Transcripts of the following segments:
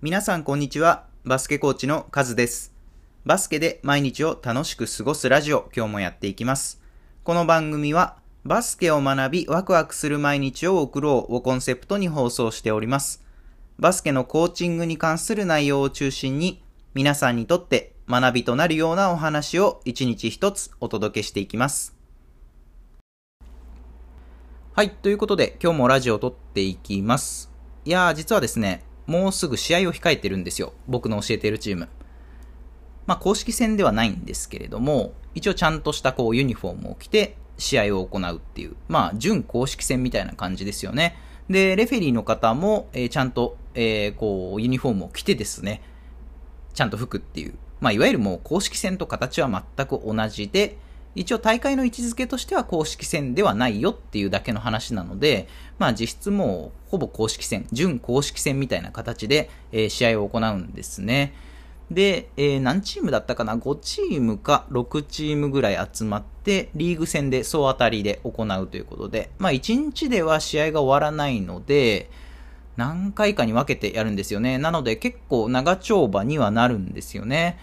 皆さんこんにちは。バスケコーチのカズです。バスケで毎日を楽しく過ごすラジオ、今日もやっていきます。この番組は、バスケを学びワクワクする毎日を送ろうをコンセプトに放送しております。バスケのコーチングに関する内容を中心に、皆さんにとって学びとなるようなお話を一日一つお届けしていきます。はい、ということで今日もラジオを撮っていきます。いやー、実はですね、もうすぐ試合を控えてるんですよ。僕の教えているチーム。まあ、公式戦ではないんですけれども、一応ちゃんとしたこうユニフォームを着て試合を行うっていう、まあ、準公式戦みたいな感じですよね。で、レフェリーの方も、えーちゃんと、えーこう、ユニフォームを着てですね、ちゃんと吹くっていう、まあ、いわゆるもう公式戦と形は全く同じで、一応大会の位置づけとしては公式戦ではないよっていうだけの話なので、まあ実質もうほぼ公式戦、準公式戦みたいな形で、えー試合を行うんですね。で、えー何チームだったかな ?5 チームか6チームぐらい集まって、リーグ戦で総当たりで行うということで、まあ1日では試合が終わらないので、何回かに分けてやるんですよね。なので結構長丁場にはなるんですよね。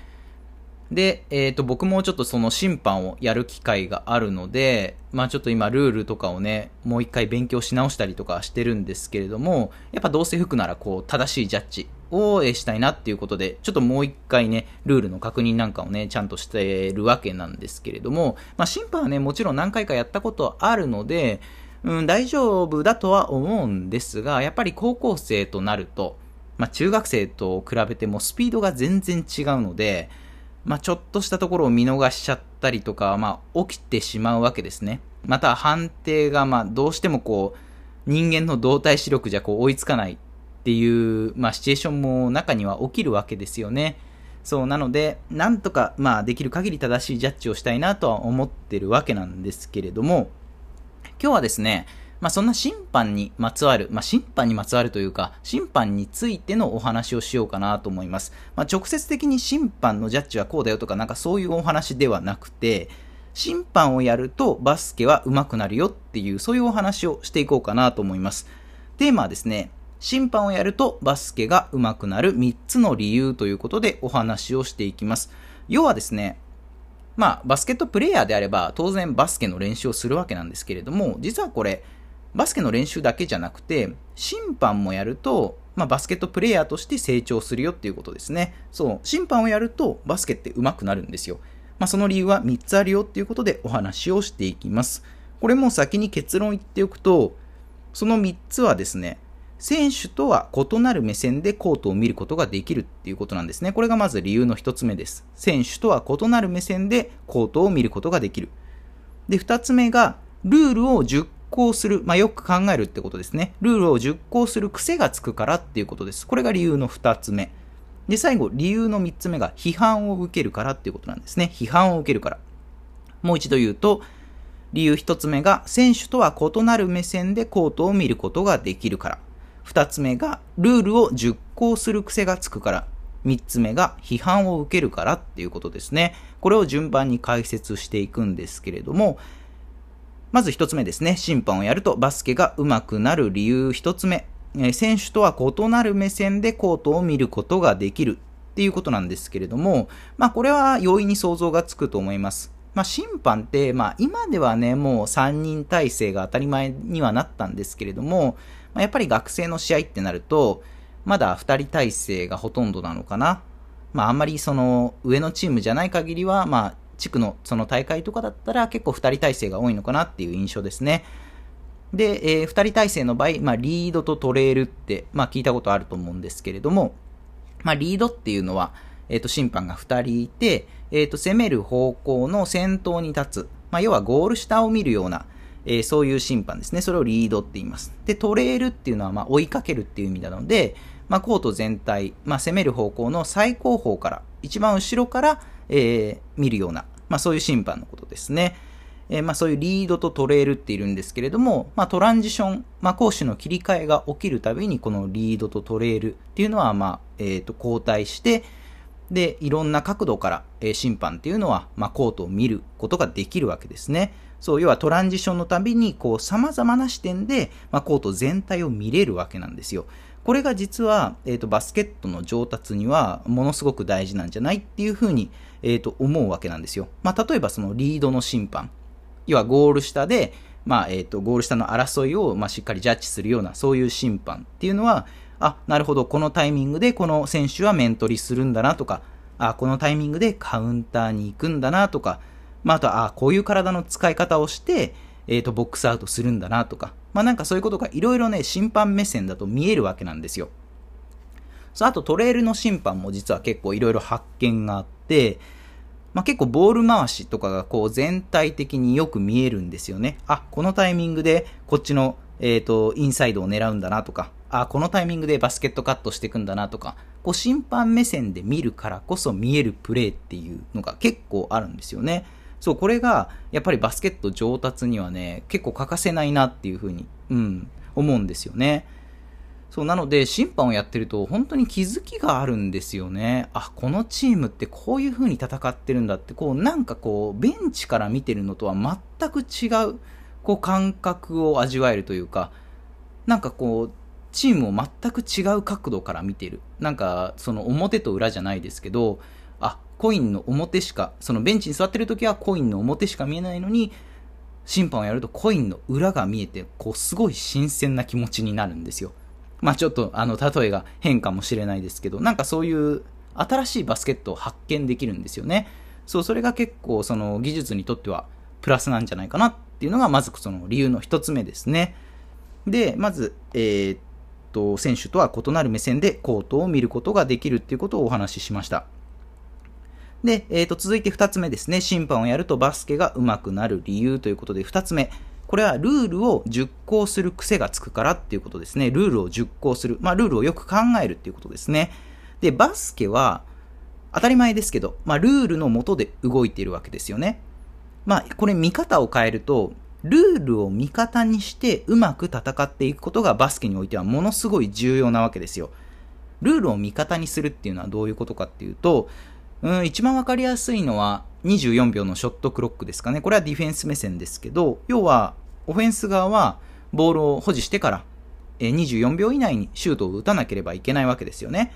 で、えっ、と、僕もちょっとその審判をやる機会があるので、まあちょっと今ルールとかをね、もう一回勉強し直したりとかしてるんですけれども、やっぱどうせ吹くならこう、正しいジャッジをしたいなっていうことで、ちょっともう一回ね、ルールの確認なんかをね、ちゃんとしてるわけなんですけれども、まあ審判はね、もちろん何回かやったことはあるので、うん、大丈夫だとは思うんですが、やっぱり高校生となると、まあ中学生と比べてもスピードが全然違うので、まあ、ちょっとしたところを見逃しちゃったりとか、まあ、起きてしまうわけですね。また判定が、まあ、どうしてもこう、人間の動体視力じゃこう追いつかないっていう、まあ、シチュエーションも中には起きるわけですよね。そう、なので、なんとか、まあ、できる限り正しいジャッジをしたいなとは思ってるわけなんですけれども、今日はですね、まあ、そんな審判にまつわる、まあ、審判にまつわるというか、審判についてのお話をしようかなと思います。まあ、直接的に審判のジャッジはこうだよとか、なんかそういうお話ではなくて、審判をやるとバスケは上手くなるよっていう、そういうお話をしていこうかなと思います。テーマはですね、審判をやるとバスケが上手くなる3つの理由ということでお話をしていきます。要はですね、まあ、バスケットプレイヤーであれば、当然バスケの練習をするわけなんですけれども、実はこれ、バスケの練習だけじゃなくて、審判もやると、まあ、バスケットプレイヤーとして成長するよっていうことですね。そう、審判をやると、バスケって上手くなるんですよ。まあ、その理由は3つあるよっていうことでお話をしていきます。これも先に結論言っておくと、その3つはですね、選手とは異なる目線でコートを見ることができるっていうことなんですね。これがまず理由の1つ目です。選手とは異なる目線でコートを見ることができる。で、2つ目が、ルールを熟行する、まあ、よく考えるってことですね。ルールを熟行する癖がつくからっていうことです。これが理由の2つ目。で、最後、理由の3つ目が、批判を受けるからっていうことなんですね。批判を受けるから。もう一度言うと、理由1つ目が、選手とは異なる目線でコートを見ることができるから。2つ目が、ルールを熟行する癖がつくから。3つ目が、批判を受けるからっていうことですね。これを順番に解説していくんですけれども、まず一つ目ですね。審判をやるとバスケが上手くなる理由一つ目。選手とは異なる目線でコートを見ることができるっていうことなんですけれども、まあこれは容易に想像がつくと思います。まあ審判って、まあ今ではね、もう3人体制が当たり前にはなったんですけれども、まあ、やっぱり学生の試合ってなると、まだ2人体制がほとんどなのかな。まああんまりその上のチームじゃない限りは、まあ地区のその大会とかだったら結構2人体制が多いのかなっていう印象ですね。で、えー、2人体制の場合、まあ、リードとトレールって、まあ、聞いたことあると思うんですけれども、まあ、リードっていうのは、えっ、と、審判が2人いて、えっ、と、攻める方向の先頭に立つ、まあ、要はゴール下を見るような、えーそういう審判ですね。それをリードって言います。で、トレールっていうのは、まあ、追いかけるっていう意味なので、まあ、コート全体、まあ、攻める方向の最高峰から、一番後ろから、えー見るような、まあ、そういう審判のことですね。えーまあ、そういうリードとトレールっているんですけれども、まあ、トランジション、まあ、攻守の切り替えが起きるたびに、このリードとトレールっていうのは、まあ、えっ、と、交代して、で、いろんな角度から、えー審判っていうのは、まあ、コートを見ることができるわけですね。そう、要はトランジションのたびに、こう、様々な視点で、まあ、コート全体を見れるわけなんですよ。これが実は、えーと、バスケットの上達にはものすごく大事なんじゃないっていうふうに、えーと、思うわけなんですよ。まあ、例えばそのリードの審判。要はゴール下で、まあ、え、ー、と、ゴール下の争いを、まあ、しっかりジャッジするような、そういう審判っていうのは、あ、なるほど、このタイミングでこの選手は面取りするんだなとか、あ、このタイミングでカウンターに行くんだなとか、まあ、あとは、あ、こういう体の使い方をして、えっ、ー、と、ボックスアウトするんだなとか、まあ、なんかそういうことがいろいろね、審判目線だと見えるわけなんですよ。そう、あとトレールの審判も実は結構いろいろ発見があって、まあ、結構ボール回しとかがこう全体的によく見えるんですよね。あ、このタイミングでこっちの、えっ、ー、と、インサイドを狙うんだなとか、あ、このタイミングでバスケットカットしていくんだなとか、こう審判目線で見るからこそ見えるプレーっていうのが結構あるんですよね。そう、これが、やっぱりバスケット上達にはね、結構欠かせないなっていうふうに、うん、思うんですよね。そう、なので、審判をやってると、本当に気づきがあるんですよね。あ、このチームってこういう風に戦ってるんだって、こう、なんかこう、ベンチから見てるのとは全く違う、こう、感覚を味わえるというか、なんかこう、チームを全く違う角度から見てる。なんか、その表と裏じゃないですけど、コインの表しか、そのベンチに座ってる時はコインの表しか見えないのに、審判をやるとコインの裏が見えて、こうすごい新鮮な気持ちになるんですよ。まあちょっとあの例えが変かもしれないですけど、なんかそういう新しいバスケットを発見できるんですよね。そう、それが結構その技術にとってはプラスなんじゃないかなっていうのがまずその理由の一つ目ですね。で、まず、えー、っと、選手とは異なる目線でコートを見ることができるっていうことをお話ししました。で、えー、と続いて2つ目ですね。審判をやるとバスケが上手くなる理由ということで、2つ目。これはルールを熟考する癖がつくからっていうことですね。ルールを熟考する。まあ、ルールをよく考えるっていうことですね。で、バスケは、当たり前ですけど、まあ、ルールのもとで動いているわけですよね。まあ、これ見方を変えると、ルールを味方にしてうまく戦っていくことがバスケにおいてはものすごい重要なわけですよ。ルールを味方にするっていうのはどういうことかっていうと、うん、一番わかりやすいのは24秒のショットクロックですかね。これはディフェンス目線ですけど、要は、オフェンス側はボールを保持してから、24秒以内にシュートを打たなければいけないわけですよね。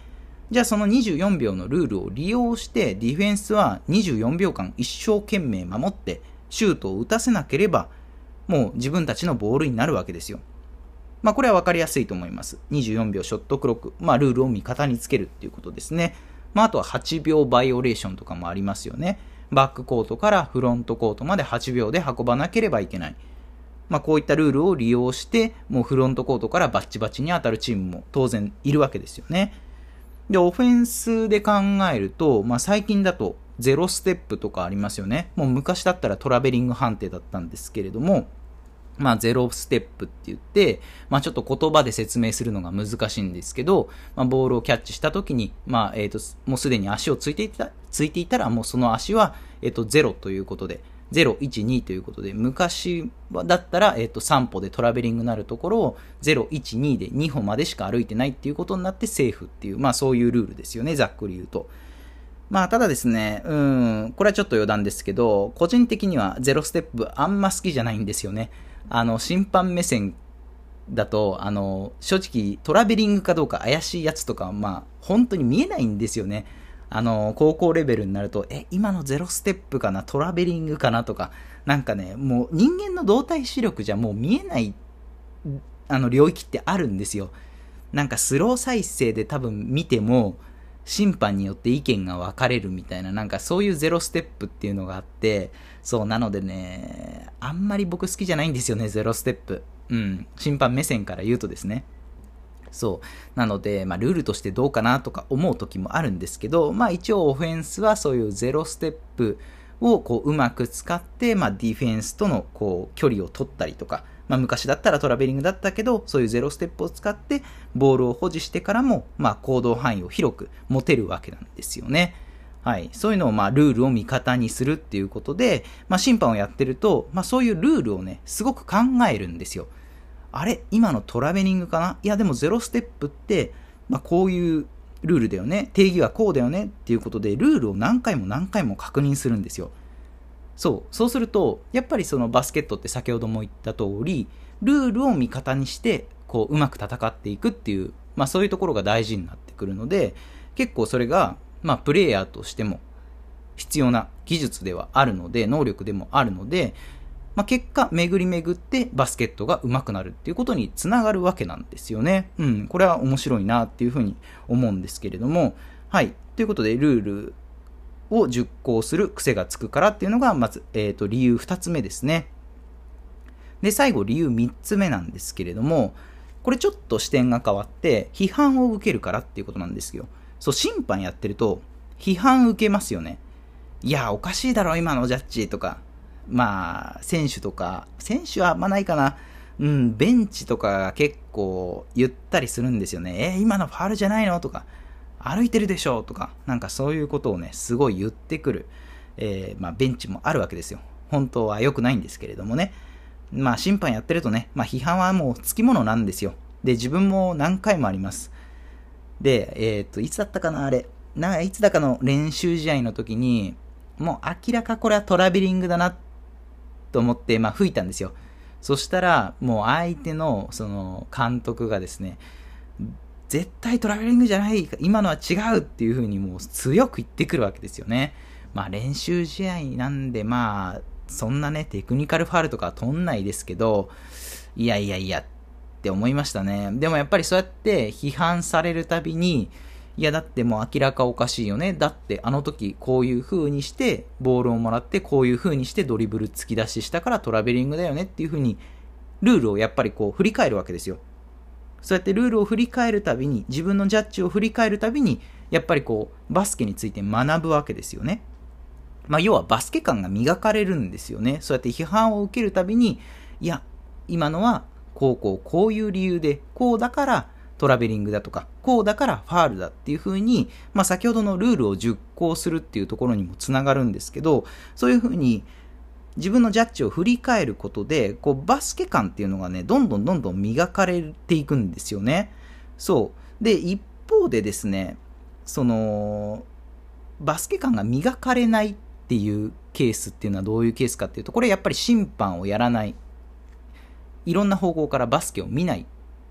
じゃあその24秒のルールを利用してディフェンスは24秒間一生懸命守ってシュートを打たせなければもう自分たちのボールになるわけですよ。まあこれはわかりやすいと思います。24秒ショットクロック。まあルールを味方につけるっていうことですね。まあ、あとは8秒バイオレーションとかもありますよね。バックコートからフロントコートまで8秒で運ばなければいけない。まあ、こういったルールを利用して、もうフロントコートからバッチバチに当たるチームも当然いるわけですよね。で、オフェンスで考えると、まあ、最近だとゼロステップとかありますよね。もう昔だったらトラベリング判定だったんですけれども、まあ、ゼロステップって言って、まあ、ちょっと言葉で説明するのが難しいんですけど、まあ、ボールをキャッチした時に、まあ、えっ、ー、と、もうすでに足をついていた、ついていたら、もうその足は、えっ、ー、と、ゼロということで、0、1、2ということで、昔だったら、えっ、ー、と、3歩でトラベリングになるところを、0、1、2で2歩までしか歩いてないっていうことになってセーフっていう、まあそういうルールですよね、ざっくり言うと。まあ、ただですね、うん、これはちょっと余談ですけど、個人的にはゼロステップあんま好きじゃないんですよね。あの、審判目線だと、あの、正直トラベリングかどうか怪しいやつとか、まあ、本当に見えないんですよね。あの、高校レベルになると、え、今のゼロステップかな？トラベリングかな？とか、なんかね、もう人間の動体視力じゃもう見えない、あの、領域ってあるんですよ。なんかスロー再生で多分見ても、審判によって意見が分かれるみたいな、なんかそういうゼロステップっていうのがあって、そう、なのでね、あんまり僕好きじゃないんですよね、ゼロステップ。うん、審判目線から言うとですね。そう。なので、まあ、ルールとしてどうかなとか思う時もあるんですけど、まあ、一応オフェンスはそういうゼロステップをこううまく使って、まあ、ディフェンスとのこう距離を取ったりとか、まあ、昔だったらトラベリングだったけど、そういうゼロステップを使って、ボールを保持してからも、まあ、行動範囲を広く持てるわけなんですよね。はい。そういうのを、まあ、ルールを味方にするっていうことで、まあ、審判をやってると、まあ、そういうルールをね、すごく考えるんですよ。あれ今のトラベリングかな？いや、でもゼロステップって、まあ、こういうルールだよね。定義はこうだよねっていうことで、ルールを何回も何回も確認するんですよ。そう。そうすると、やっぱりそのバスケットって先ほども言った通り、ルールを味方にして、こう、うまく戦っていくっていう、まあそういうところが大事になってくるので、結構それが、まあプレイヤーとしても必要な技術ではあるので、能力でもあるので、まあ、結果、巡り巡ってバスケットが上手くなるっていうことにつながるわけなんですよね。うん、これは面白いなっていうふうに思うんですけれども、はい。ということで、ルールを熟考する癖がつくからっていうのが、まず、えっ、ー、と、理由2つ目ですね。で、最後、理由3つ目なんですけれども、これちょっと視点が変わって、批判を受けるからっていうことなんですよ。そう、審判やってると、批判受けますよね。いや、おかしいだろ、今のジャッジとか、まあ、選手とか、選手はあんまないかな。うん、ベンチとかが結構言ったりするんですよね。えー、今のファールじゃないの？とか、歩いてるでしょとか、なんかそういうことをね、すごい言ってくる、えー、まあ、ベンチもあるわけですよ。本当は良くないんですけれどもね。まあ、審判やってるとね、まあ、批判はもうつきものなんですよ。で、自分も何回もあります。で、えっ、と、いつだったかな、あれ。ないつだかの練習試合の時に、もう明らかこれはトラベリングだなと思って、まあ、吹いたんですよ。そしたら、もう相手の、その、監督がですね、絶対トラベリングじゃない、今のは違うっていう風にもう強く言ってくるわけですよね。まあ練習試合なんで、まあ、そんなね、テクニカルファールとかは取んないですけど、いやいやいやって思いましたね。でもやっぱりそうやって批判されるたびに、いやだってもう明らかおかしいよね。だってあの時こういう風にしてボールをもらってこういう風にしてドリブル突き出ししたからトラベリングだよねっていう風にルールをやっぱりこう振り返るわけですよ。そうやってルールを振り返るたびに自分のジャッジを振り返るたびにやっぱりこうバスケについて学ぶわけですよね。まあ要はバスケ感が磨かれるんですよね。そうやって批判を受けるたびにいや今のはこうこうこういう理由でこうだからトラベリングだとか、こうだからファールだっていう風に、まあ先ほどのルールを熟考するっていうところにもつながるんですけど、そういう風に自分のジャッジを振り返ることで、こうバスケ感っていうのがね、どんどんどんどん磨かれていくんですよね。そう。で、一方でですね、その、バスケ感が磨かれないっていうケースっていうのはどういうケースかっていうと、これやっぱり審判をやらない。いろんな方向からバスケを見ないっ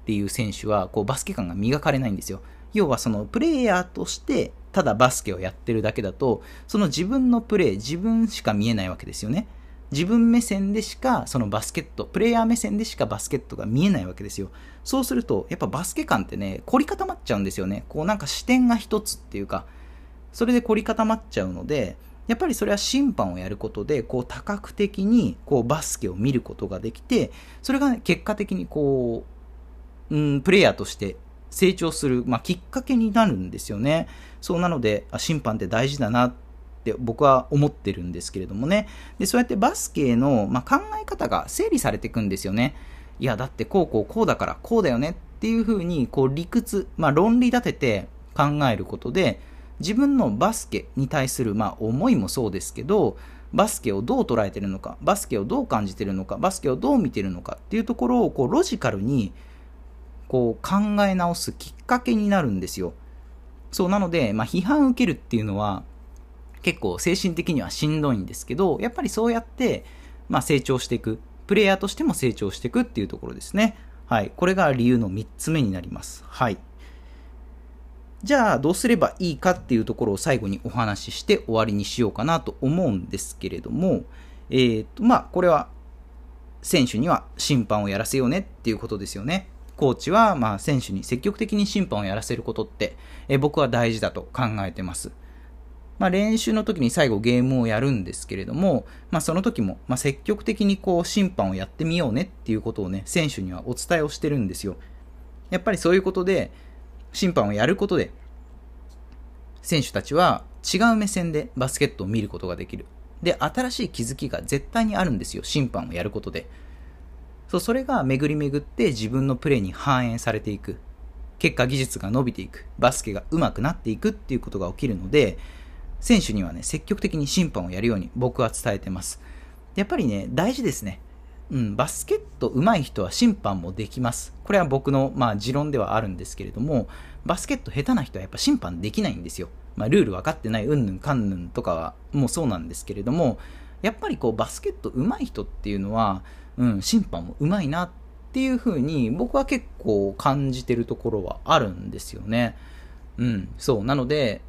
ていう選手はこうバスケ感が磨かれないんですよ。要はそのプレイヤーとしてただバスケをやってるだけだと、その自分のプレー、自分しか見えないわけですよね。自分目線でしかそのバスケット、プレイヤー目線でしかバスケットが見えないわけですよ。そうすると、やっぱバスケ感ってね、凝り固まっちゃうんですよね。こうなんか視点が一つっていうか、それで凝り固まっちゃうので、やっぱりそれは審判をやることで、こう多角的にこうバスケを見ることができて、それが、結果的にこう、うん、プレイヤーとして成長する、まあ、きっかけになるんですよね。そうなので、審判って大事だなって僕は思ってるんですけれどもね。で、そうやってバスケの、まあ、考え方が整理されていくんですよね。いや、だってこうこうこうだからこうだよねっていうふうに、こう理屈、まあ、論理立てて考えることで、自分のバスケに対する、まあ、思いもそうですけど、バスケをどう捉えてるのか、バスケをどう感じてるのか、バスケをどう見てるのかっていうところをこうロジカルにこう考え直すきっかけになるんですよ。そうなので、まあ、批判受けるっていうのは結構精神的にはしんどいんですけど、やっぱりそうやって、まあ、成長していく。プレイヤーとしても成長していくっていうところですね。はい。これが理由の3つ目になります。はい。じゃあ、どうすればいいかっていうところを最後にお話しして終わりにしようかなと思うんですけれども、えっ、ー、と、まあ、これは、選手には審判をやらせようねっていうことですよね。コーチは、まあ、選手に積極的に審判をやらせることって、え僕は大事だと考えてます。まあ、練習の時に最後ゲームをやるんですけれども、まあ、その時も、まあ、積極的にこう審判をやってみようねっていうことをね、選手にはお伝えをしてるんですよ。やっぱりそういうことで、審判をやることで、選手たちは違う目線でバスケットを見ることができる。で、新しい気づきが絶対にあるんですよ。審判をやることで。そうそれが巡り巡って自分のプレーに反映されていく結果技術が伸びていくバスケが上手くなっていくっていうことが起きるので選手にはね積極的に審判をやるように僕は伝えてますやっぱりね大事ですねうん、バスケット上手い人は審判もできます。これは僕の、まあ、持論ではあるんですけれども、バスケット下手な人はやっぱ審判できないんですよ。まあ、ルール分かってないうんぬんかんぬんとかもうそうなんですけれども、やっぱりこうバスケット上手い人っていうのは、うん、審判もうまいなっていう風に僕は結構感じてるところはあるんですよね。うん、そう。なので、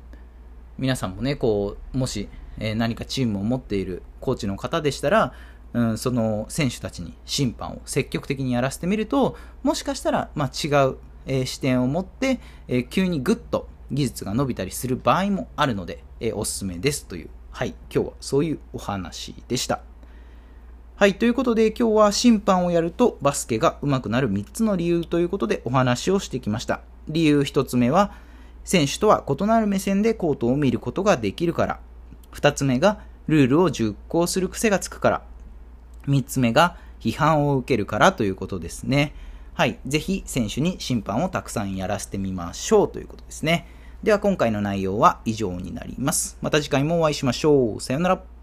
皆さんもね、こう、もし、えー、何かチームを持っているコーチの方でしたら、うん、その選手たちに審判を積極的にやらせてみると、もしかしたら、まあ、違う、えー、視点を持って、えー、急にグッと技術が伸びたりする場合もあるので、え、おすすめですという、はい、今日はそういうお話でした。はい、ということで今日は審判をやるとバスケが上手くなる3つの理由ということでお話をしてきました。理由1つ目は、選手とは異なる目線でコートを見ることができるから。2つ目が、ルールを熟考する癖がつくから。3つ目が、批判を受けるからということですね。はい。ぜひ選手に審判をたくさんやらせてみましょうということですね。では今回の内容は以上になります。また次回もお会いしましょう。さよなら。